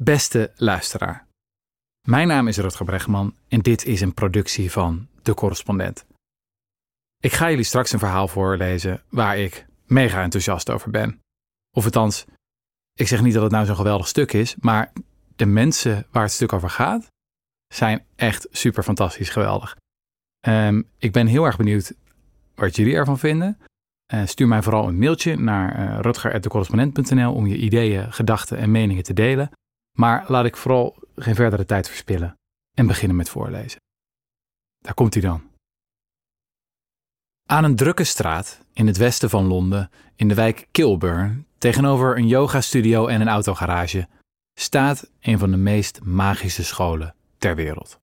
Beste luisteraar. Mijn naam is Rutger Bregman en dit is een productie van De Correspondent. Ik ga jullie straks een verhaal voorlezen waar ik mega enthousiast over ben. Of althans, ik zeg niet dat het nou zo'n geweldig stuk is, maar de mensen waar het stuk over gaat, zijn echt super fantastisch geweldig. Ehm, ik ben heel erg benieuwd wat jullie ervan vinden. Uh, stuur mij vooral een mailtje naar uh, rutger.decorrespondent.nl om je ideeën, gedachten en meningen te delen. Maar laat ik vooral geen verdere tijd verspillen en beginnen met voorlezen. Daar komt hij dan. Aan een drukke straat in het westen van Londen, in de wijk Kilburn, tegenover een yogastudio en een autogarage, staat een van de meest magische scholen ter wereld.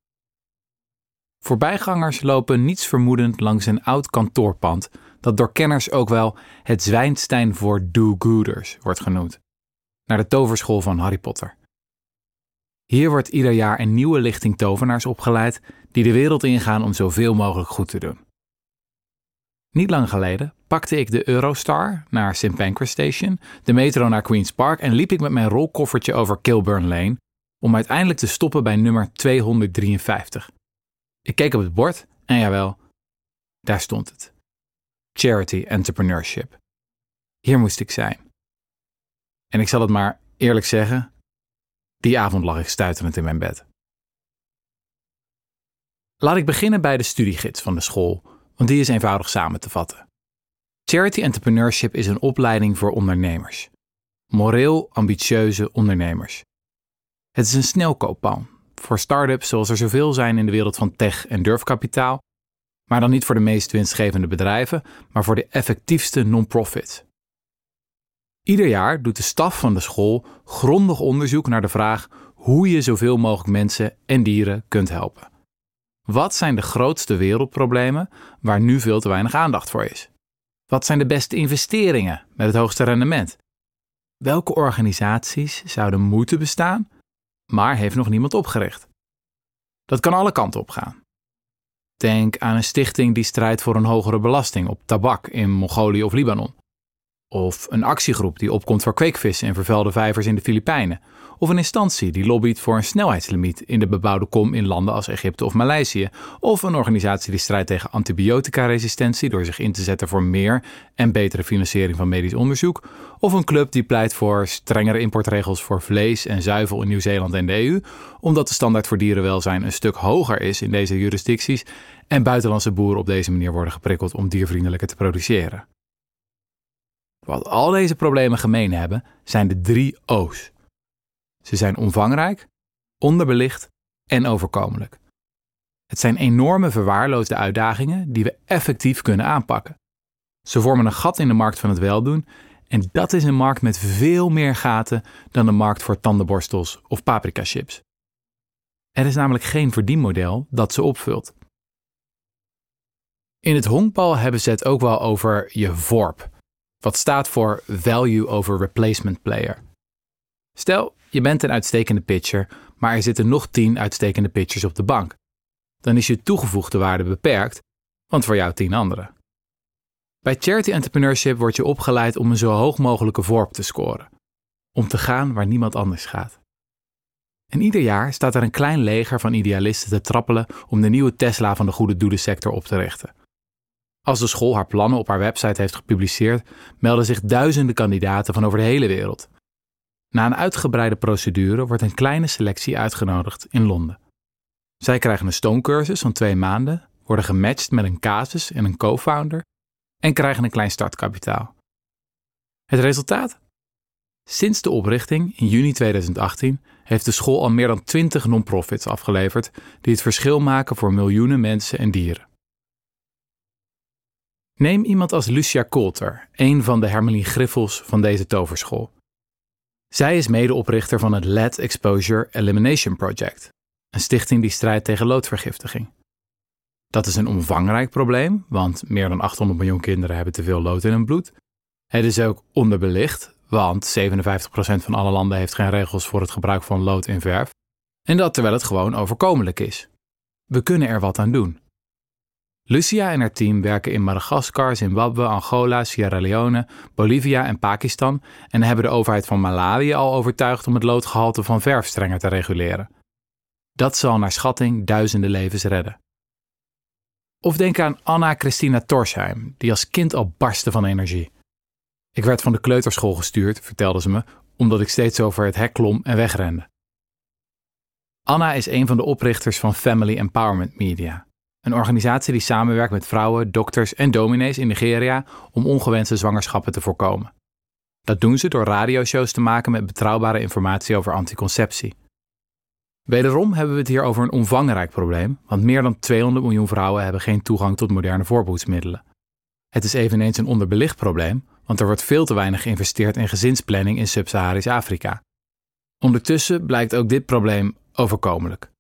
Voorbijgangers lopen niets vermoedend langs een oud kantoorpand dat door kenners ook wel het Zwijnstein voor do-gooders wordt genoemd, naar de toverschool van Harry Potter. Hier wordt ieder jaar een nieuwe lichting tovenaars opgeleid die de wereld ingaan om zoveel mogelijk goed te doen. Niet lang geleden pakte ik de Eurostar naar St. Pancras Station, de metro naar Queen's Park en liep ik met mijn rolkoffertje over Kilburn Lane om uiteindelijk te stoppen bij nummer 253. Ik keek op het bord en jawel, daar stond het. Charity Entrepreneurship. Hier moest ik zijn. En ik zal het maar eerlijk zeggen, die avond lag ik stuiterend in mijn bed. Laat ik beginnen bij de studiegids van de school, want die is eenvoudig samen te vatten. Charity Entrepreneurship is een opleiding voor ondernemers. Moreel ambitieuze ondernemers. Het is een snelkooppan voor start-ups zoals er zoveel zijn in de wereld van tech en durfkapitaal, maar dan niet voor de meest winstgevende bedrijven, maar voor de effectiefste non-profits. Ieder jaar doet de staf van de school grondig onderzoek naar de vraag hoe je zoveel mogelijk mensen en dieren kunt helpen. Wat zijn de grootste wereldproblemen waar nu veel te weinig aandacht voor is? Wat zijn de beste investeringen met het hoogste rendement? Welke organisaties zouden moeten bestaan, maar heeft nog niemand opgericht? Dat kan alle kanten op gaan. Denk aan een stichting die strijdt voor een hogere belasting op tabak in Mongolië of Libanon. Of een actiegroep die opkomt voor kweekvissen en vervuilde vijvers in de Filipijnen. Of een instantie die lobbyt voor een snelheidslimiet in de bebouwde kom in landen als Egypte of Maleisië. Of een organisatie die strijdt tegen antibioticaresistentie door zich in te zetten voor meer en betere financiering van medisch onderzoek. Of een club die pleit voor strengere importregels voor vlees en zuivel in Nieuw-Zeeland en de EU, omdat de standaard voor dierenwelzijn een stuk hoger is in deze jurisdicties en buitenlandse boeren op deze manier worden geprikkeld om diervriendelijker te produceren. Wat al deze problemen gemeen hebben, zijn de drie O's. Ze zijn omvangrijk, onderbelicht en overkomelijk. Het zijn enorme verwaarloosde uitdagingen die we effectief kunnen aanpakken. Ze vormen een gat in de markt van het weldoen en dat is een markt met veel meer gaten dan de markt voor tandenborstels of paprika chips. Er is namelijk geen verdienmodel dat ze opvult. In het honkbal hebben ze het ook wel over je VORP, wat staat voor Value over Replacement Player. Stel, je bent een uitstekende pitcher, maar er zitten nog 10 uitstekende pitchers op de bank. Dan is je toegevoegde waarde beperkt, want voor jou 10 anderen. Bij charity entrepreneurship word je opgeleid om een zo hoog mogelijke vorp te scoren. Om te gaan waar niemand anders gaat. En ieder jaar staat er een klein leger van idealisten te trappelen om de nieuwe Tesla van de goede doelensector op te richten. Als de school haar plannen op haar website heeft gepubliceerd, melden zich duizenden kandidaten van over de hele wereld. Na een uitgebreide procedure wordt een kleine selectie uitgenodigd in Londen. Zij krijgen een stoomcursus van twee maanden, worden gematcht met een casus en een co-founder en krijgen een klein startkapitaal. Het resultaat? Sinds de oprichting in juni 2018 heeft de school al meer dan 20 non-profits afgeleverd die het verschil maken voor miljoenen mensen en dieren. Neem iemand als Lucia Coulter, een van de Hermelien Griffels van deze toverschool. Zij is medeoprichter van het Lead Exposure Elimination Project, een stichting die strijdt tegen loodvergiftiging. Dat is een omvangrijk probleem, want meer dan 800 miljoen kinderen hebben te veel lood in hun bloed. Het is ook onderbelicht, want 57% van alle landen heeft geen regels voor het gebruik van lood in verf. En dat terwijl het gewoon overkomelijk is. We kunnen er wat aan doen. Lucia en haar team werken in Madagaskar, Zimbabwe, Angola, Sierra Leone, Bolivia en Pakistan en hebben de overheid van Malawi al overtuigd om het loodgehalte van verf strenger te reguleren. Dat zal naar schatting duizenden levens redden. Of denk aan Anna Christina Torsheim, die als kind al barstte van energie. Ik werd van de kleuterschool gestuurd, vertelde ze me, omdat ik steeds over het hek klom en wegrende. Anna is een van de oprichters van Family Empowerment Media, een organisatie die samenwerkt met vrouwen, dokters en dominees in Nigeria om ongewenste zwangerschappen te voorkomen. Dat doen ze door radioshows te maken met betrouwbare informatie over anticonceptie. Wederom hebben we het hier over een omvangrijk probleem, want meer dan 200 miljoen vrouwen hebben geen toegang tot moderne voorbehoedsmiddelen. Het is eveneens een onderbelicht probleem, want er wordt veel te weinig geïnvesteerd in gezinsplanning in Sub-Saharisch Afrika. Ondertussen blijkt ook dit probleem overkomelijk.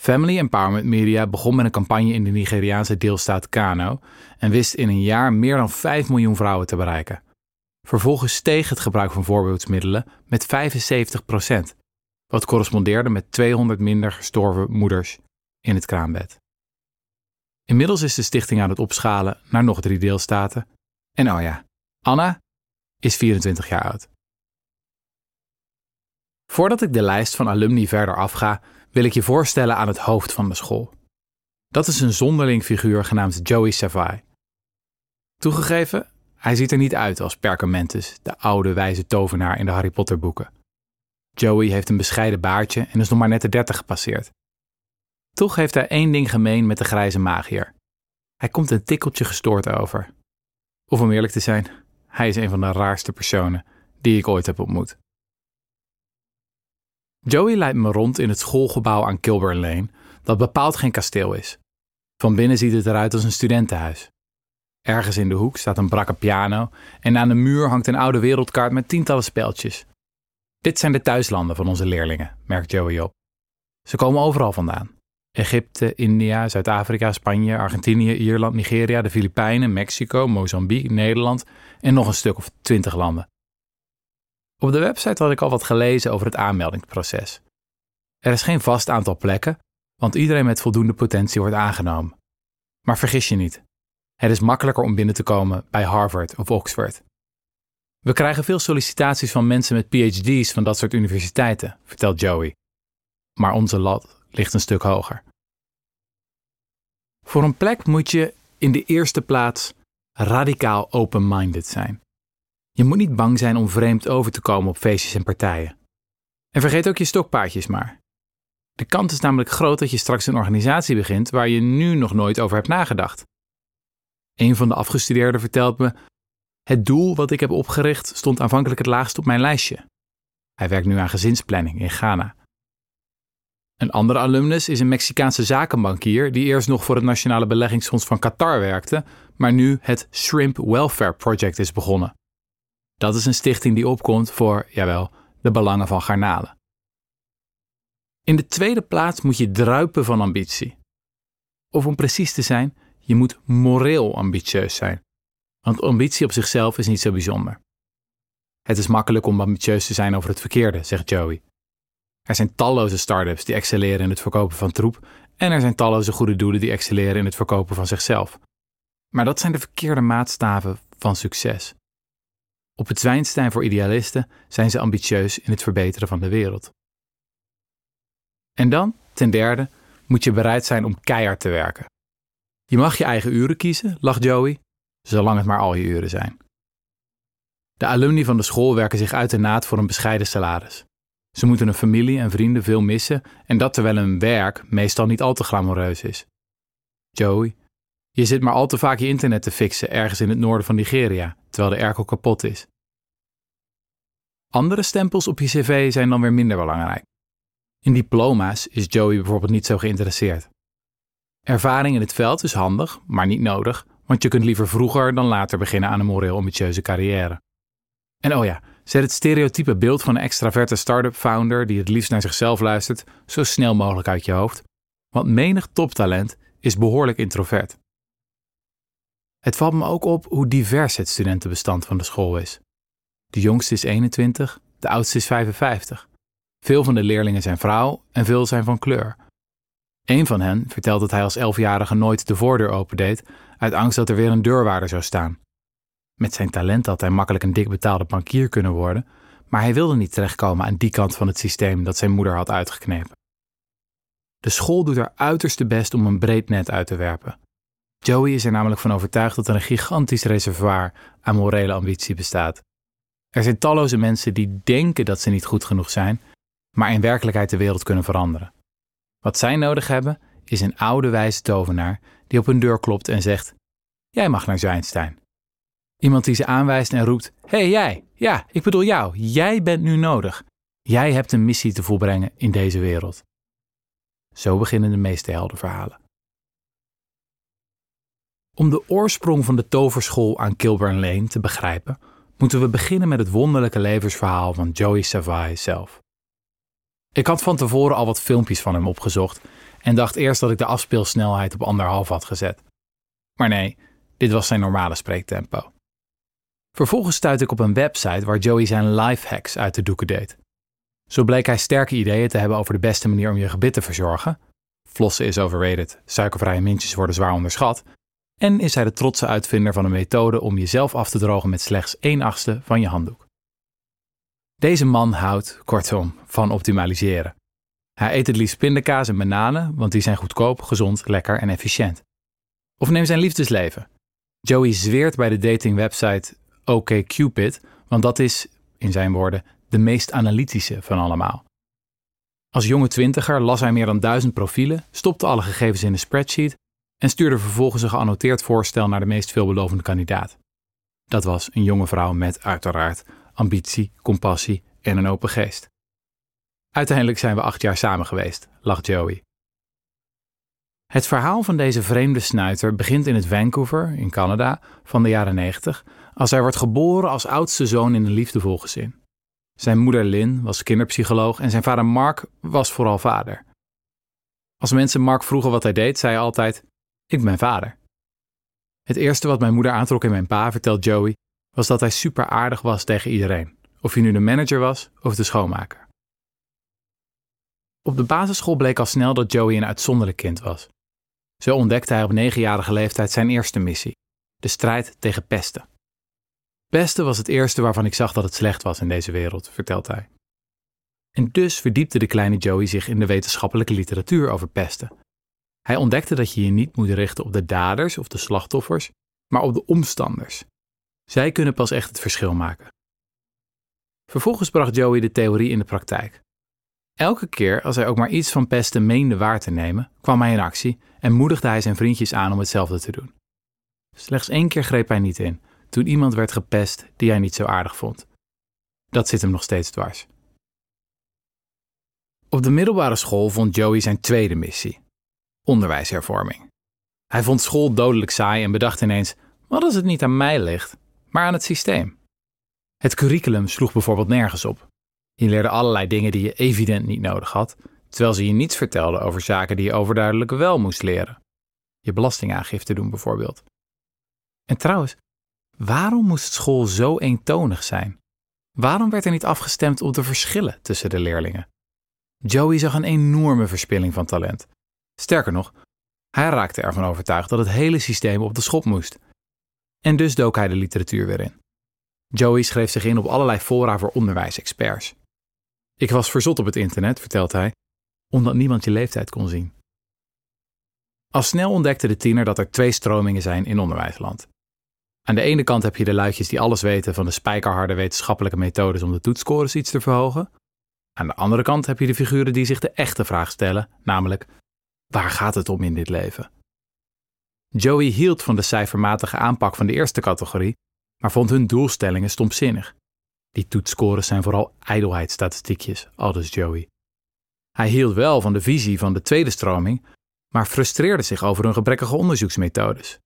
Family Empowerment Media begon met een campagne in de Nigeriaanse deelstaat Kano en wist in een jaar meer dan 5 miljoen vrouwen te bereiken. Vervolgens steeg het gebruik van voorbeeldsmiddelen met 75% wat correspondeerde met 200 minder gestorven moeders in het kraambed. Inmiddels is de stichting aan het opschalen naar nog drie deelstaten. En oh ja, Anna is 24 jaar oud. Voordat ik de lijst van alumni verder afga, wil ik je voorstellen aan het hoofd van de school. Dat is een zonderling figuur genaamd Joey Savai. Toegegeven, hij ziet er niet uit als Perkamentus, de oude wijze tovenaar in de Harry Potter boeken. Joey heeft een bescheiden baardje en is nog maar net de dertig gepasseerd. Toch heeft hij één ding gemeen met de grijze magier. Hij komt een tikkeltje gestoord over. Of om eerlijk te zijn, hij is een van de raarste personen die ik ooit heb ontmoet. Joey leidt me rond in het schoolgebouw aan Kilburn Lane, dat bepaald geen kasteel is. Van binnen ziet het eruit als een studentenhuis. Ergens in de hoek staat een brakke piano en aan de muur hangt een oude wereldkaart met tientallen speltjes. Dit zijn de thuislanden van onze leerlingen, merkt Joey op. Ze komen overal vandaan. Egypte, India, Zuid-Afrika, Spanje, Argentinië, Ierland, Nigeria, de Filipijnen, Mexico, Mozambique, Nederland en nog een stuk of twintig landen. Op de website had ik al wat gelezen over het aanmeldingsproces. Er is geen vast aantal plekken, want iedereen met voldoende potentie wordt aangenomen. Maar vergis je niet, het is makkelijker om binnen te komen bij Harvard of Oxford. We krijgen veel sollicitaties van mensen met PhD's van dat soort universiteiten, vertelt Joey. Maar onze lat ligt een stuk hoger. Voor een plek moet je in de eerste plaats radicaal open-minded zijn. Je moet niet bang zijn om vreemd over te komen op feestjes en partijen. En vergeet ook je stokpaardjes maar. De kans is namelijk groot dat je straks een organisatie begint waar je nu nog nooit over hebt nagedacht. Een van de afgestudeerden vertelt me het doel wat ik heb opgericht stond aanvankelijk het laagst op mijn lijstje. Hij werkt nu aan gezinsplanning in Ghana. Een andere alumnus is een Mexicaanse zakenbankier die eerst nog voor het Nationale Beleggingsfonds van Qatar werkte, maar nu het Shrimp Welfare Project is begonnen. Dat is een stichting die opkomt voor, jawel, de belangen van garnalen. In de tweede plaats moet je druipen van ambitie. Of om precies te zijn, je moet moreel ambitieus zijn. Want ambitie op zichzelf is niet zo bijzonder. Het is makkelijk om ambitieus te zijn over het verkeerde, zegt Joey. Er zijn talloze start-ups die excelleren in het verkopen van troep en er zijn talloze goede doelen die excelleren in het verkopen van zichzelf. Maar dat zijn de verkeerde maatstaven van succes. Op het Zwijnstein voor idealisten zijn ze ambitieus in het verbeteren van de wereld. En dan, ten derde, moet je bereid zijn om keihard te werken. Je mag je eigen uren kiezen, lacht Joey, zolang het maar al je uren zijn. De alumni van de school werken zich uit de naad voor een bescheiden salaris. Ze moeten hun familie en vrienden veel missen en dat terwijl hun werk meestal niet al te glamoureus is. Joey, je zit maar al te vaak je internet te fixen ergens in het noorden van Nigeria, terwijl de airco kapot is. Andere stempels op je cv zijn dan weer minder belangrijk. In diploma's is Joey bijvoorbeeld niet zo geïnteresseerd. Ervaring in het veld is handig, maar niet nodig, want je kunt liever vroeger dan later beginnen aan een moreel ambitieuze carrière. En oh ja, zet het stereotype beeld van een extraverte start-up founder die het liefst naar zichzelf luistert zo snel mogelijk uit je hoofd, want menig toptalent is behoorlijk introvert. Het valt me ook op hoe divers het studentenbestand van de school is. De jongste is 21, de oudste is 55. Veel van de leerlingen zijn vrouw en veel zijn van kleur. Een van hen vertelt dat hij als elfjarige nooit de voordeur opendeed uit angst dat er weer een deurwaarder zou staan. Met zijn talent had hij makkelijk een dik betaalde bankier kunnen worden, maar hij wilde niet terechtkomen aan die kant van het systeem dat zijn moeder had uitgeknepen. De school doet haar uiterste best om een breed net uit te werpen. Joey is er namelijk van overtuigd dat er een gigantisch reservoir aan morele ambitie bestaat. Er zijn talloze mensen die denken dat ze niet goed genoeg zijn, maar in werkelijkheid de wereld kunnen veranderen. Wat zij nodig hebben is een oude wijze tovenaar die op hun deur klopt en zegt: Jij mag naar Zwijnstein. Iemand die ze aanwijst en roept: hey, jij, ja, ik bedoel jou, jij bent nu nodig. Jij hebt een missie te volbrengen in deze wereld. Zo beginnen de meeste heldenverhalen. Om de oorsprong van de toverschool aan Kilburn Lane te begrijpen, moeten we beginnen met het wonderlijke levensverhaal van Joey Savai zelf. Ik had van tevoren al wat filmpjes van hem opgezocht en dacht eerst dat ik de afspeelsnelheid op anderhalf had gezet. Maar nee, dit was zijn normale spreektempo. Vervolgens stuitte ik op een website waar Joey zijn life hacks uit de doeken deed. Zo bleek hij sterke ideeën te hebben over de beste manier om je gebit te verzorgen. Flossen is overrated, suikervrije mintjes worden zwaar onderschat. En is hij de trotse uitvinder van een methode om jezelf af te drogen met slechts 1 achtste van je handdoek. Deze man houdt, kortom, van optimaliseren. Hij eet het liefst pindakaas en bananen, want die zijn goedkoop, gezond, lekker en efficiënt. Of neem zijn liefdesleven. Joey zweert bij de datingwebsite OkCupid, want dat is, in zijn woorden, de meest analytische van allemaal. Als jonge twintiger las hij meer dan duizend profielen, stopte alle gegevens in een spreadsheet en stuurde vervolgens een geannoteerd voorstel naar de meest veelbelovende kandidaat. Dat was een jonge vrouw met, uiteraard, ambitie, compassie en een open geest. Uiteindelijk zijn we acht jaar samen geweest, lacht Joey. Het verhaal van deze vreemde snuiter begint in het Vancouver, in Canada, van de jaren 90, als hij wordt geboren als oudste zoon in een liefdevol gezin. Zijn moeder Lynn was kinderpsycholoog en zijn vader Mark was vooral vader. Als mensen Mark vroegen wat hij deed, zei hij altijd: Ik ben vader. Het eerste wat mijn moeder aantrok in mijn pa, vertelt Joey, was dat hij super aardig was tegen iedereen, of hij nu de manager was of de schoonmaker. Op de basisschool bleek al snel dat Joey een uitzonderlijk kind was. Zo ontdekte hij op negenjarige leeftijd zijn eerste missie: de strijd tegen pesten. Pesten was het eerste waarvan ik zag dat het slecht was in deze wereld, vertelt hij. En dus verdiepte de kleine Joey zich in de wetenschappelijke literatuur over pesten. Hij ontdekte dat je je niet moet richten op de daders of de slachtoffers, maar op de omstanders. Zij kunnen pas echt het verschil maken. Vervolgens bracht Joey de theorie in de praktijk. Elke keer als hij ook maar iets van pesten meende waar te nemen, kwam hij in actie en moedigde hij zijn vriendjes aan om hetzelfde te doen. Slechts één keer greep hij niet in, toen iemand werd gepest die hij niet zo aardig vond. Dat zit hem nog steeds dwars. Op de middelbare school vond Joey zijn tweede missie: onderwijshervorming. Hij vond school dodelijk saai en bedacht ineens: wat als het niet aan mij ligt, maar aan het systeem? Het curriculum sloeg bijvoorbeeld nergens op. Je leerde allerlei dingen die je evident niet nodig had, terwijl ze je niets vertelden over zaken die je overduidelijk wel moest leren. Je belastingaangifte doen bijvoorbeeld. En trouwens, waarom moest school zo eentonig zijn? Waarom werd er niet afgestemd op de verschillen tussen de leerlingen? Joey zag een enorme verspilling van talent. Sterker nog, hij raakte ervan overtuigd dat het hele systeem op de schop moest. En dus dook hij de literatuur weer in. Joey schreef zich in op allerlei fora voor onderwijsexperts. Ik was verzot op het internet, vertelt hij, omdat niemand je leeftijd kon zien. Al snel ontdekte de tiener dat er twee stromingen zijn in onderwijsland. Aan de ene kant heb je de luidjes die alles weten van de spijkerharde wetenschappelijke methodes om de toetscores iets te verhogen. Aan de andere kant heb je de figuren die zich de echte vraag stellen, namelijk: waar gaat het om in dit leven? Joey hield van de cijfermatige aanpak van de eerste categorie, maar vond hun doelstellingen stomzinnig. Die toetscores zijn vooral ijdelheidsstatistiekjes, aldus Joey. Hij hield wel van de visie van de tweede stroming, maar frustreerde zich over hun gebrekkige onderzoeksmethodes.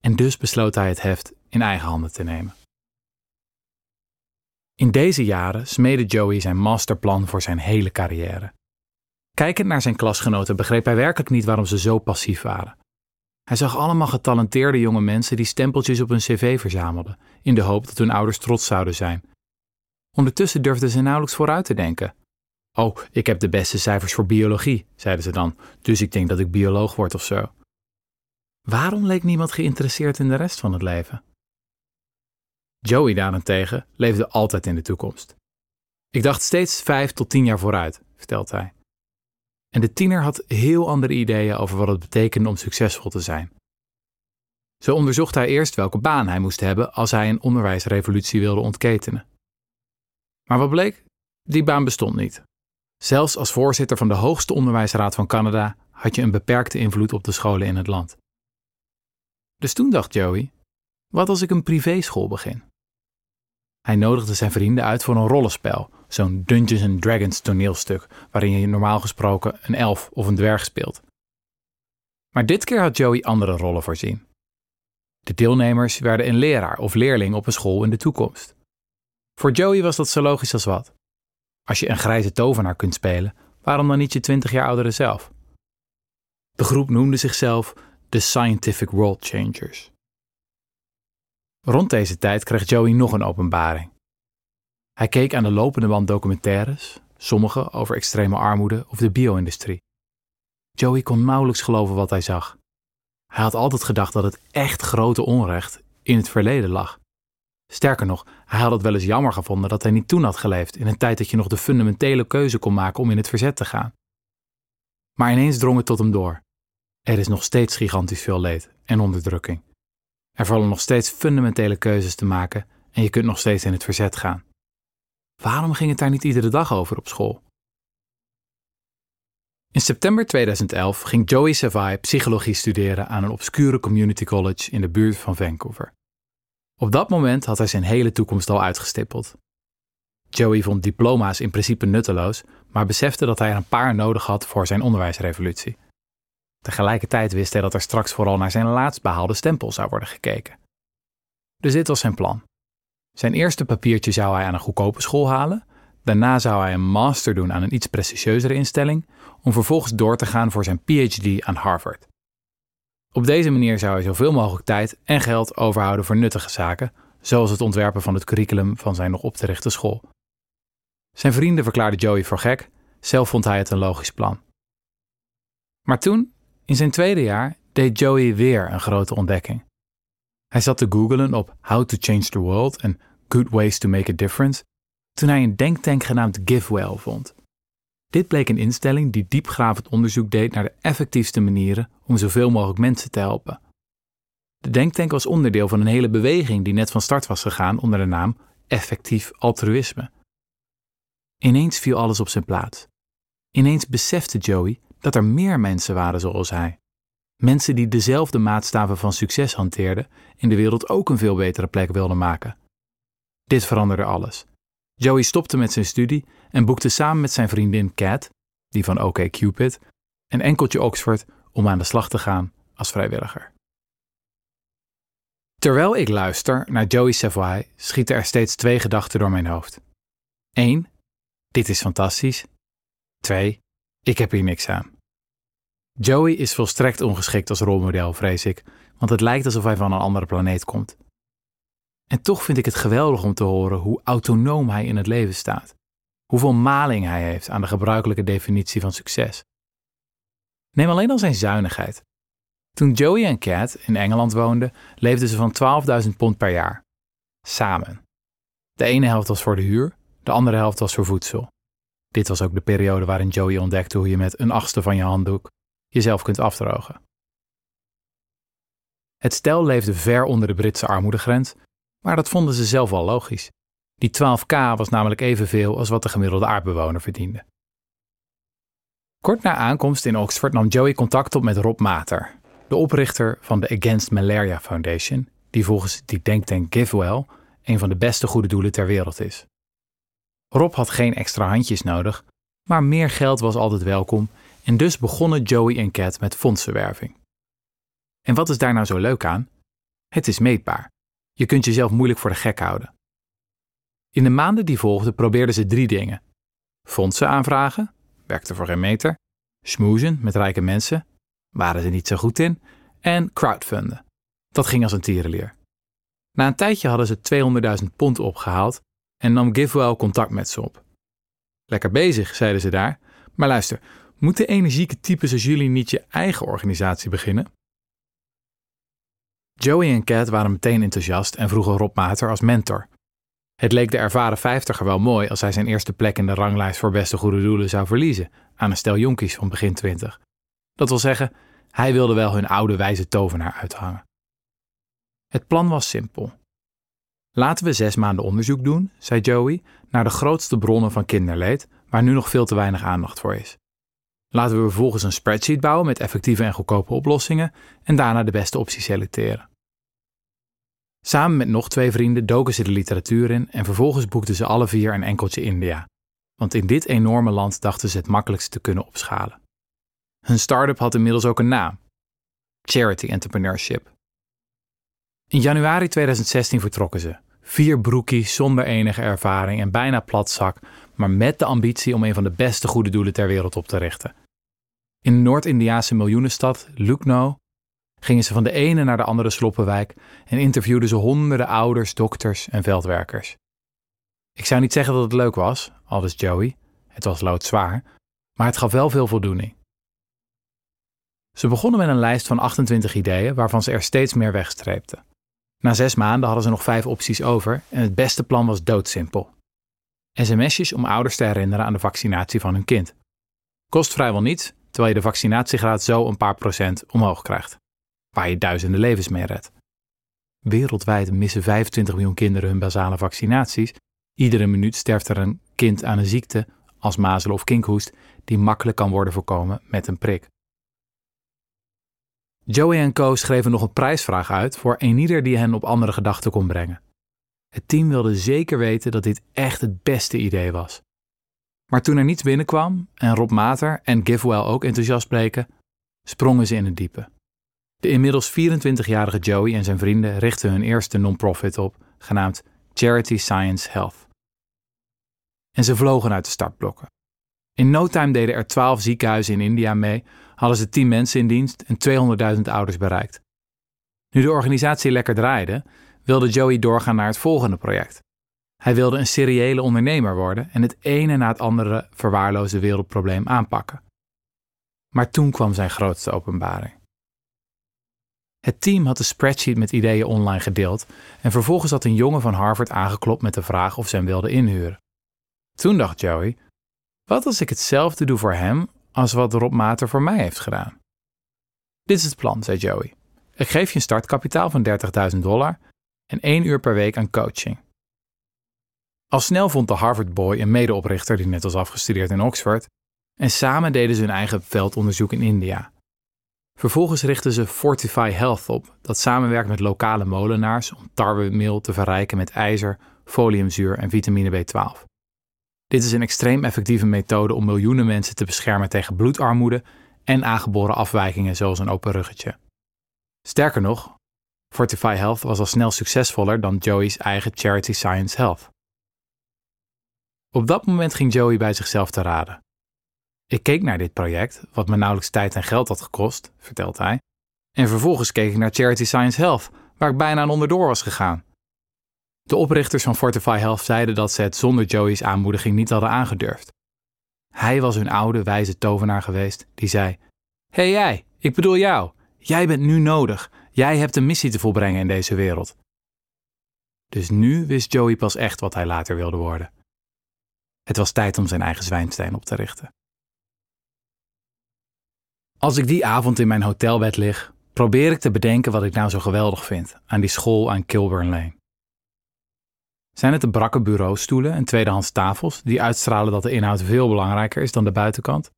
En dus besloot hij het heft in eigen handen te nemen. In deze jaren smeedde Joey zijn masterplan voor zijn hele carrière. Kijkend naar zijn klasgenoten begreep hij werkelijk niet waarom ze zo passief waren. Hij zag allemaal getalenteerde jonge mensen die stempeltjes op hun cv verzamelden, in de hoop dat hun ouders trots zouden zijn. Ondertussen durfden ze nauwelijks vooruit te denken. Oh, ik heb de beste cijfers voor biologie, zeiden ze dan, dus ik denk dat ik bioloog word of zo. Waarom leek niemand geïnteresseerd in de rest van het leven? Joey daarentegen leefde altijd in de toekomst. Ik dacht steeds vijf tot tien jaar vooruit, vertelt hij. En de tiener had heel andere ideeën over wat het betekende om succesvol te zijn. Zo onderzocht hij eerst welke baan hij moest hebben als hij een onderwijsrevolutie wilde ontketenen. Maar wat bleek? Die baan bestond niet. Zelfs als voorzitter van de hoogste onderwijsraad van Canada had je een beperkte invloed op de scholen in het land. Dus toen dacht Joey: wat als ik een privéschool begin? Hij nodigde zijn vrienden uit voor een rollenspel, zo'n Dungeons and Dragons toneelstuk, waarin je normaal gesproken een elf of een dwerg speelt. Maar dit keer had Joey andere rollen voorzien. De deelnemers werden een leraar of leerling op een school in de toekomst. Voor Joey was dat zo logisch als wat. Als je een grijze tovenaar kunt spelen, waarom dan niet je 20 jaar oudere zelf? De groep noemde zichzelf de Scientific World Changers. Rond deze tijd kreeg Joey nog een openbaring. Hij keek aan de lopende band documentaires, sommige over extreme armoede of de bio-industrie. Joey kon nauwelijks geloven wat hij zag. Hij had altijd gedacht dat het echt grote onrecht in het verleden lag. Sterker nog, hij had het wel eens jammer gevonden dat hij niet toen had geleefd, in een tijd dat je nog de fundamentele keuze kon maken om in het verzet te gaan. Maar ineens drong het tot hem door. Er is nog steeds gigantisch veel leed en onderdrukking. Er vallen nog steeds fundamentele keuzes te maken en je kunt nog steeds in het verzet gaan. Waarom ging het daar niet iedere dag over op school? In september 2011 ging Joey Savai psychologie studeren aan een obscure community college in de buurt van Vancouver. Op dat moment had hij zijn hele toekomst al uitgestippeld. Joey vond diploma's in principe nutteloos, maar besefte dat hij er een paar nodig had voor zijn onderwijsrevolutie. Tegelijkertijd wist hij dat er straks vooral naar zijn laatst behaalde stempel zou worden gekeken. Dus dit was zijn plan. Zijn eerste papiertje zou hij aan een goedkope school halen, daarna zou hij een master doen aan een iets prestigieuzere instelling, om vervolgens door te gaan voor zijn PhD aan Harvard. Op deze manier zou hij zoveel mogelijk tijd en geld overhouden voor nuttige zaken, zoals het ontwerpen van het curriculum van zijn nog op te richten school. Zijn vrienden verklaarden Joey voor gek, zelf vond hij het een logisch plan. Maar toen, in zijn tweede jaar, deed Joey weer een grote ontdekking. Hij zat te googlen op How to Change the World en Good Ways to Make a Difference toen hij een denktank genaamd GiveWell vond. Dit bleek een instelling die diepgravend onderzoek deed naar de effectiefste manieren om zoveel mogelijk mensen te helpen. De denktank was onderdeel van een hele beweging die net van start was gegaan onder de naam effectief altruïsme. Ineens viel alles op zijn plaats. Ineens besefte Joey dat er meer mensen waren zoals hij. Mensen die dezelfde maatstaven van succes hanteerden en de wereld ook een veel betere plek wilden maken. Dit veranderde alles. Joey stopte met zijn studie en boekte samen met zijn vriendin Kat, die van OK Cupid, een enkeltje Oxford om aan de slag te gaan als vrijwilliger. Terwijl ik luister naar Joey Savoy, schieten er steeds twee gedachten door mijn hoofd. 1. Dit is fantastisch. 2. Ik heb hier niks aan. Joey is volstrekt ongeschikt als rolmodel, vrees ik, want het lijkt alsof hij van een andere planeet komt. En toch vind ik het geweldig om te horen hoe autonoom hij in het leven staat. Hoeveel maling hij heeft aan de gebruikelijke definitie van succes. Neem alleen al zijn zuinigheid. Toen Joey en Kat in Engeland woonden, leefden ze van 12.000 pond per jaar. Samen. De ene helft was voor de huur, de andere helft was voor voedsel. Dit was ook de periode waarin Joey ontdekte hoe je met een achtste van je handdoek jezelf kunt afdrogen. Het stel leefde ver onder de Britse armoedegrens, maar dat vonden ze zelf wel logisch. Die 12k was namelijk evenveel als wat de gemiddelde aardbewoner verdiende. Kort na aankomst in Oxford nam Joey contact op met Rob Mater, de oprichter van de Against Malaria Foundation, die volgens die denktank GiveWell een van de beste goede doelen ter wereld is. Rob had geen extra handjes nodig, maar meer geld was altijd welkom en dus begonnen Joey en Cat met fondsenwerving. En wat is daar nou zo leuk aan? Het is meetbaar. Je kunt jezelf moeilijk voor de gek houden. In de maanden die volgden probeerden ze drie dingen. Fondsen aanvragen, werkte voor geen meter. Smoezen met rijke mensen, waren ze niet zo goed in. En crowdfunden. Dat ging als een tierenleer. Na een tijdje hadden ze 200.000 pond opgehaald en nam GiveWell contact met ze op. Lekker bezig, zeiden ze daar. Maar luister, moeten energieke types als jullie niet je eigen organisatie beginnen? Joey en Cat waren meteen enthousiast en vroegen Rob Mater als mentor. Het leek de ervaren vijftiger wel mooi als hij zijn eerste plek in de ranglijst voor beste goede doelen zou verliezen aan een stel jonkies van begin twintig. Dat wil zeggen, hij wilde wel hun oude wijze tovenaar uithangen. Het plan was simpel. Laten we zes maanden onderzoek doen, zei Joey, naar de grootste bronnen van kinderleed, waar nu nog veel te weinig aandacht voor is. Laten we vervolgens een spreadsheet bouwen met effectieve en goedkope oplossingen en daarna de beste optie selecteren. Samen met nog twee vrienden doken ze de literatuur in en vervolgens boekten ze alle vier een enkeltje India. Want in dit enorme land dachten ze het makkelijkst te kunnen opschalen. Hun start-up had inmiddels ook een naam: Charity Entrepreneurship. In januari 2016 vertrokken ze. Vier broekies zonder enige ervaring en bijna platzak, maar met de ambitie om een van de beste goede doelen ter wereld op te richten. In de Noord-Indiaanse miljoenenstad Lucknow gingen ze van de ene naar de andere sloppenwijk en interviewden ze honderden ouders, dokters en veldwerkers. Ik zou niet zeggen dat het leuk was, aldus Joey. Het was loodzwaar, maar het gaf wel veel voldoening. Ze begonnen met een lijst van 28 ideeën waarvan ze er steeds meer wegstreepten. Na zes maanden hadden ze nog vijf opties over en het beste plan was doodsimpel. SMS'jes om ouders te herinneren aan de vaccinatie van hun kind. Kost vrijwel niets, terwijl je de vaccinatiegraad zo een paar procent omhoog krijgt. Waar je duizenden levens mee redt. Wereldwijd missen 25 miljoen kinderen hun basale vaccinaties. Iedere minuut sterft er een kind aan een ziekte, als mazelen of kinkhoest, die makkelijk kan worden voorkomen met een prik. Joey en Co. schreven nog een prijsvraag uit voor eenieder die hen op andere gedachten kon brengen. Het team wilde zeker weten dat dit echt het beste idee was. Maar toen er niets binnenkwam en Rob Mater en Givewell ook enthousiast bleken, sprongen ze in het diepe. De inmiddels 24-jarige Joey en zijn vrienden richtten hun eerste non-profit op, genaamd Charity Science Health. En ze vlogen uit de startblokken. In no time deden er 12 ziekenhuizen in India mee, hadden ze 10 mensen in dienst en 200.000 ouders bereikt. Nu de organisatie lekker draaide, wilde Joey doorgaan naar het volgende project. Hij wilde een seriële ondernemer worden en het ene na het andere verwaarloosde wereldprobleem aanpakken. Maar toen kwam zijn grootste openbaring. Het team had de spreadsheet met ideeën online gedeeld en vervolgens had een jongen van Harvard aangeklopt met de vraag of ze hem wilde inhuren. Toen dacht Joey: wat als ik hetzelfde doe voor hem als wat Rob Mater voor mij heeft gedaan? Dit is het plan, zei Joey. Ik geef je een startkapitaal van 30.000 dollar en één uur per week aan coaching. Al snel vond de Harvard Boy een medeoprichter die net was afgestudeerd in Oxford en samen deden ze hun eigen veldonderzoek in India. Vervolgens richtten ze Fortify Health op, dat samenwerkt met lokale molenaars om tarwemeel te verrijken met ijzer, foliumzuur en vitamine B12. Dit is een extreem effectieve methode om miljoenen mensen te beschermen tegen bloedarmoede en aangeboren afwijkingen zoals een open ruggetje. Sterker nog, Fortify Health was al snel succesvoller dan Joey's eigen Charity Science Health. Op dat moment ging Joey bij zichzelf te raden. Ik keek naar dit project, wat me nauwelijks tijd en geld had gekost, vertelt hij. En vervolgens keek ik naar Charity Science Health, waar ik bijna aan onderdoor was gegaan. De oprichters van Fortify Health zeiden dat ze het zonder Joey's aanmoediging niet hadden aangedurfd. Hij was hun oude, wijze tovenaar geweest die zei: hey jij, ik bedoel jou. Jij bent nu nodig. Jij hebt een missie te volbrengen in deze wereld. Dus nu wist Joey pas echt wat hij later wilde worden. Het was tijd om zijn eigen zwijnstein op te richten. Als ik die avond in mijn hotelbed lig, probeer ik te bedenken wat ik nou zo geweldig vind aan die school aan Kilburn Lane. Zijn het de brakke bureaustoelen en tweedehands tafels die uitstralen dat de inhoud veel belangrijker is dan de buitenkant?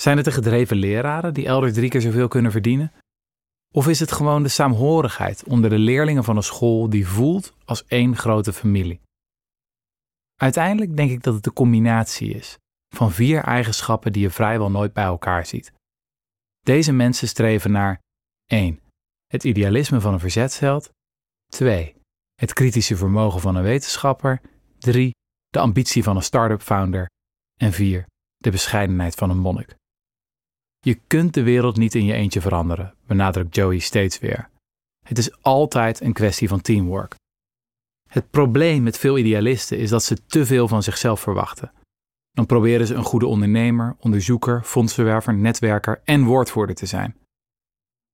Zijn het de gedreven leraren die elders drie keer zoveel kunnen verdienen? Of is het gewoon de saamhorigheid onder de leerlingen van een school die voelt als één grote familie? Uiteindelijk denk ik dat het de combinatie is van vier eigenschappen die je vrijwel nooit bij elkaar ziet. Deze mensen streven naar 1. Het idealisme van een verzetsheld. 2 het kritische vermogen van een wetenschapper. 3. De ambitie van een start-up founder. En 4. De bescheidenheid van een monnik. Je kunt de wereld niet in je eentje veranderen, benadrukt Joey steeds weer. Het is altijd een kwestie van teamwork. Het probleem met veel idealisten is dat ze te veel van zichzelf verwachten. Dan proberen ze een goede ondernemer, onderzoeker, fondsenwerver, netwerker en woordvoerder te zijn.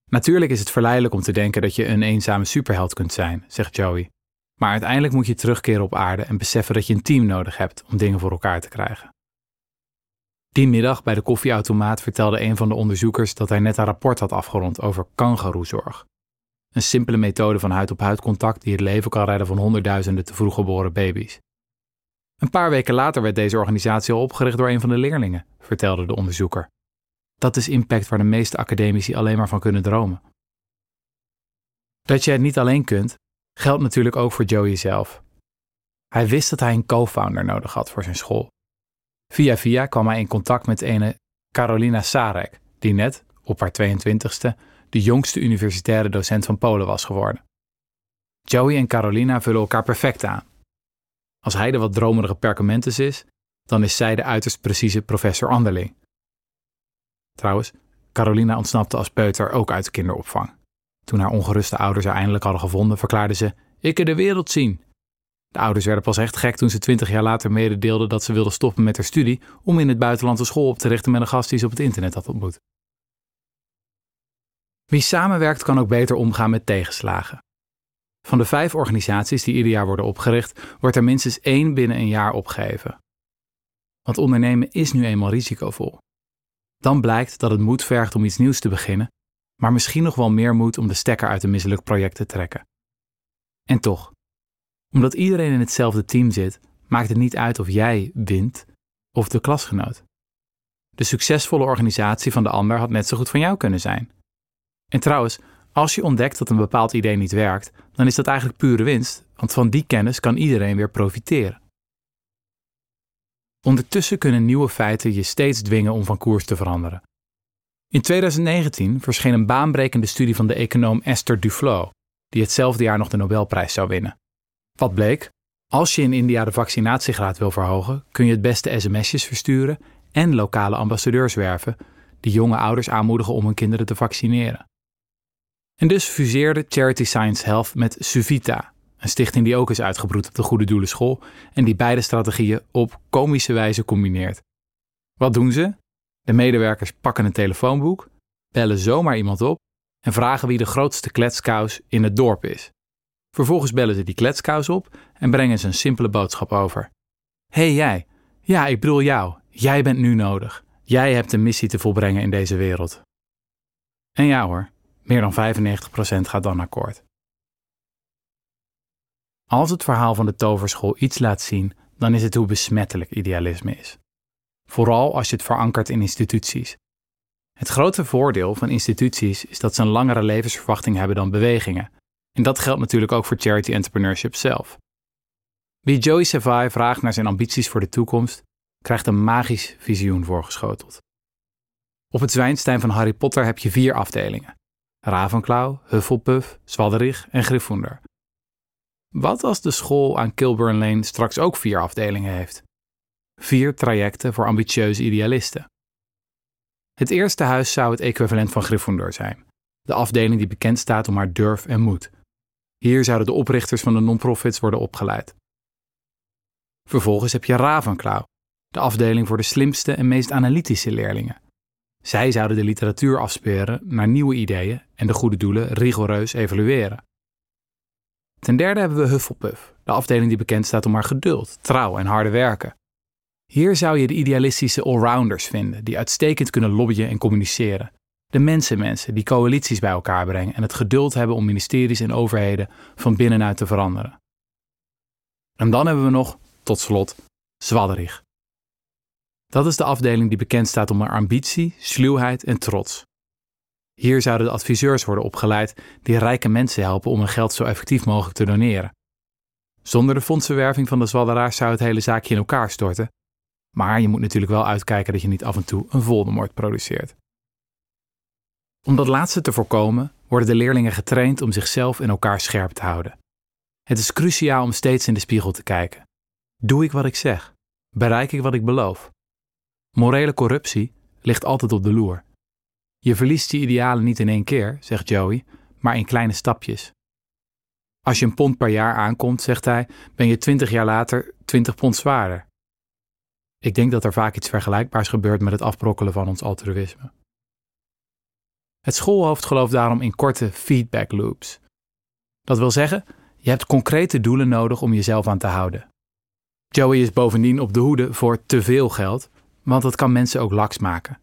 Natuurlijk is het verleidelijk om te denken dat je een eenzame superheld kunt zijn, zegt Joey. Maar uiteindelijk moet je terugkeren op aarde en beseffen dat je een team nodig hebt om dingen voor elkaar te krijgen. Die middag bij de koffieautomaat vertelde een van de onderzoekers dat hij net een rapport had afgerond over kangaroezorg. Een simpele methode van huid-op-huid contact die het leven kan redden van honderdduizenden te vroeg geboren baby's. Een paar weken later werd deze organisatie al opgericht door een van de leerlingen, vertelde de onderzoeker. Dat is impact waar de meeste academici alleen maar van kunnen dromen. Dat je het niet alleen kunt, geldt natuurlijk ook voor Joey zelf. Hij wist dat hij een co-founder nodig had voor zijn school. Via via kwam hij in contact met ene Carolina Sarek, die net, op haar 22ste, de jongste universitaire docent van Polen was geworden. Joey en Carolina vullen elkaar perfect aan. Als hij de wat dromerige Perkamentus is, dan is zij de uiterst precieze professor Anderling. Trouwens, Carolina ontsnapte als peuter ook uit de kinderopvang. Toen haar ongeruste ouders haar eindelijk hadden gevonden, verklaarde ze: Ik kan de wereld zien. De ouders werden pas echt gek toen ze twintig jaar later mededeelden dat ze wilde stoppen met haar studie om in het buitenland een school op te richten met een gast die ze op het internet had ontmoet. Wie samenwerkt kan ook beter omgaan met tegenslagen. Van de vijf organisaties die ieder jaar worden opgericht, wordt er minstens één binnen een jaar opgegeven. Want ondernemen is nu eenmaal risicovol. Dan blijkt dat het moed vergt om iets nieuws te beginnen, maar misschien nog wel meer moed om de stekker uit een mislukt project te trekken. En toch, omdat iedereen in hetzelfde team zit, maakt het niet uit of jij wint of de klasgenoot. De succesvolle organisatie van de ander had net zo goed van jou kunnen zijn. En trouwens, als je ontdekt dat een bepaald idee niet werkt, dan is dat eigenlijk pure winst, want van die kennis kan iedereen weer profiteren. Ondertussen kunnen nieuwe feiten je steeds dwingen om van koers te veranderen. In 2019 verscheen een baanbrekende studie van de econoom Esther Duflo, die hetzelfde jaar nog de Nobelprijs zou winnen. Wat bleek? Als je in India de vaccinatiegraad wil verhogen, kun je het beste sms'jes versturen en lokale ambassadeurs werven die jonge ouders aanmoedigen om hun kinderen te vaccineren. En dus fuseerde Charity Science Health met Suvita, een stichting die ook is uitgebroed op de Goede Doelen School en die beide strategieën op komische wijze combineert. Wat doen ze? De medewerkers pakken een telefoonboek, bellen zomaar iemand op en vragen wie de grootste kletskous in het dorp is. Vervolgens bellen ze die kletskous op en brengen ze een simpele boodschap over. hey jij, ja ik bedoel jou, jij bent nu nodig. Jij hebt een missie te volbrengen in deze wereld. En ja hoor, meer dan 95% gaat dan akkoord. Als het verhaal van de toverschool iets laat zien, dan is het hoe besmettelijk idealisme is. Vooral als je het verankert in instituties. Het grote voordeel van instituties is dat ze een langere levensverwachting hebben dan bewegingen. En dat geldt natuurlijk ook voor charity entrepreneurship zelf. Wie Joey Savai vraagt naar zijn ambities voor de toekomst, krijgt een magisch visioen voorgeschoteld. Op het Zwijnstein van Harry Potter heb je vier afdelingen. Ravenclaw, Hufflepuff, Zwadderich en Gryffindor. Wat als de school aan Kilburn Lane straks ook vier afdelingen heeft? Vier trajecten voor ambitieuze idealisten. Het eerste huis zou het equivalent van Gryffindor zijn. De afdeling die bekend staat om haar durf en moed. Hier zouden de oprichters van de non-profits worden opgeleid. Vervolgens heb je Ravenclaw, de afdeling voor de slimste en meest analytische leerlingen. Zij zouden de literatuur afsperen naar nieuwe ideeën en de goede doelen rigoureus evalueren. Ten derde hebben we Hufflepuff, de afdeling die bekend staat om haar geduld, trouw en harde werken. Hier zou je de idealistische allrounders vinden, die uitstekend kunnen lobbyen en communiceren. De mensenmensen die coalities bij elkaar brengen en het geduld hebben om ministeries en overheden van binnenuit te veranderen. En dan hebben we nog, tot slot, Zwadderig. Dat is de afdeling die bekend staat om haar ambitie, sluwheid en trots. Hier zouden de adviseurs worden opgeleid die rijke mensen helpen om hun geld zo effectief mogelijk te doneren. Zonder de fondsenwerving van de zwadderaars zou het hele zaakje in elkaar storten. Maar je moet natuurlijk wel uitkijken dat je niet af en toe een Voldemort produceert. Om dat laatste te voorkomen, worden de leerlingen getraind om zichzelf en elkaar scherp te houden. Het is cruciaal om steeds in de spiegel te kijken. Doe ik wat ik zeg? Bereik ik wat ik beloof? Morele corruptie ligt altijd op de loer. Je verliest je idealen niet in één keer, zegt Joey, maar in kleine stapjes. Als je een pond per jaar aankomt, zegt hij, ben je twintig jaar later twintig pond zwaarder. Ik denk dat er vaak iets vergelijkbaars gebeurt met het afbrokkelen van ons altruïsme. Het schoolhoofd gelooft daarom in korte feedback loops. Dat wil zeggen, je hebt concrete doelen nodig om jezelf aan te houden. Joey is bovendien op de hoede voor te veel geld, want dat kan mensen ook laks maken.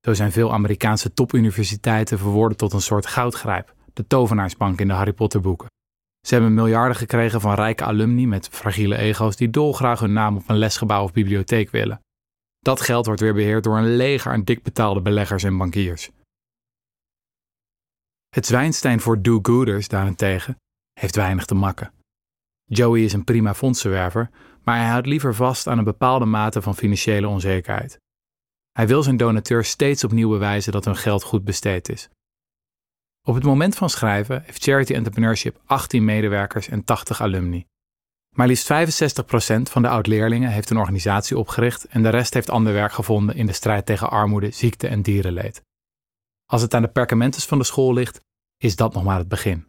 Zo zijn veel Amerikaanse topuniversiteiten verworden tot een soort goudgrijp, de tovenaarsbank in de Harry Potter boeken. Ze hebben miljarden gekregen van rijke alumni met fragiele ego's die dolgraag hun naam op een lesgebouw of bibliotheek willen. Dat geld wordt weer beheerd door een leger aan dikbetaalde beleggers en bankiers. Het Zwijnstein voor do-gooders daarentegen heeft weinig te makken. Joey is een prima fondsenwerver, maar hij houdt liever vast aan een bepaalde mate van financiële onzekerheid. Hij wil zijn donateurs steeds opnieuw bewijzen dat hun geld goed besteed is. Op het moment van schrijven heeft Charity Entrepreneurship 18 medewerkers en 80 alumni. Maar liefst 65% van de oud-leerlingen heeft een organisatie opgericht en de rest heeft ander werk gevonden in de strijd tegen armoede, ziekte en dierenleed. Als het aan de perkamentes van de school ligt, is dat nog maar het begin.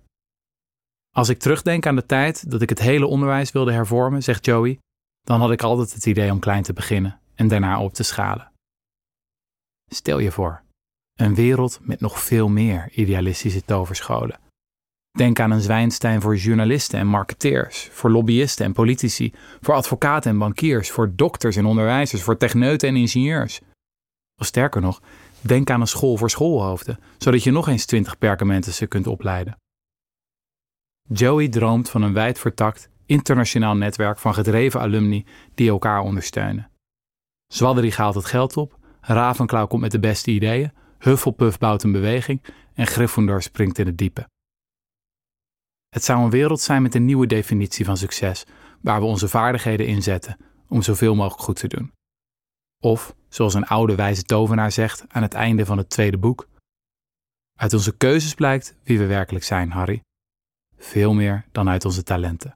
Als ik terugdenk aan de tijd dat ik het hele onderwijs wilde hervormen, zegt Joey, dan had ik altijd het idee om klein te beginnen en daarna op te schalen. Stel je voor, een wereld met nog veel meer idealistische toverscholen. Denk aan een Zwijnstein voor journalisten en marketeers, voor lobbyisten en politici, voor advocaten en bankiers, voor dokters en onderwijzers, voor techneuten en ingenieurs. Of sterker nog, denk aan een school voor schoolhoofden, zodat je nog eens twintig perkamenten kunt opleiden. Joey droomt van een wijd vertakt, internationaal netwerk van gedreven alumni die elkaar ondersteunen. Zwadderig haalt het geld op, Ravenclaw komt met de beste ideeën, Hufflepuff bouwt een beweging en Gryffindor springt in het diepe. Het zou een wereld zijn met een nieuwe definitie van succes, waar we onze vaardigheden inzetten om zoveel mogelijk goed te doen. Of, zoals een oude wijze tovenaar zegt aan het einde van het tweede boek: Uit onze keuzes blijkt wie we werkelijk zijn, Harry. Veel meer dan uit onze talenten.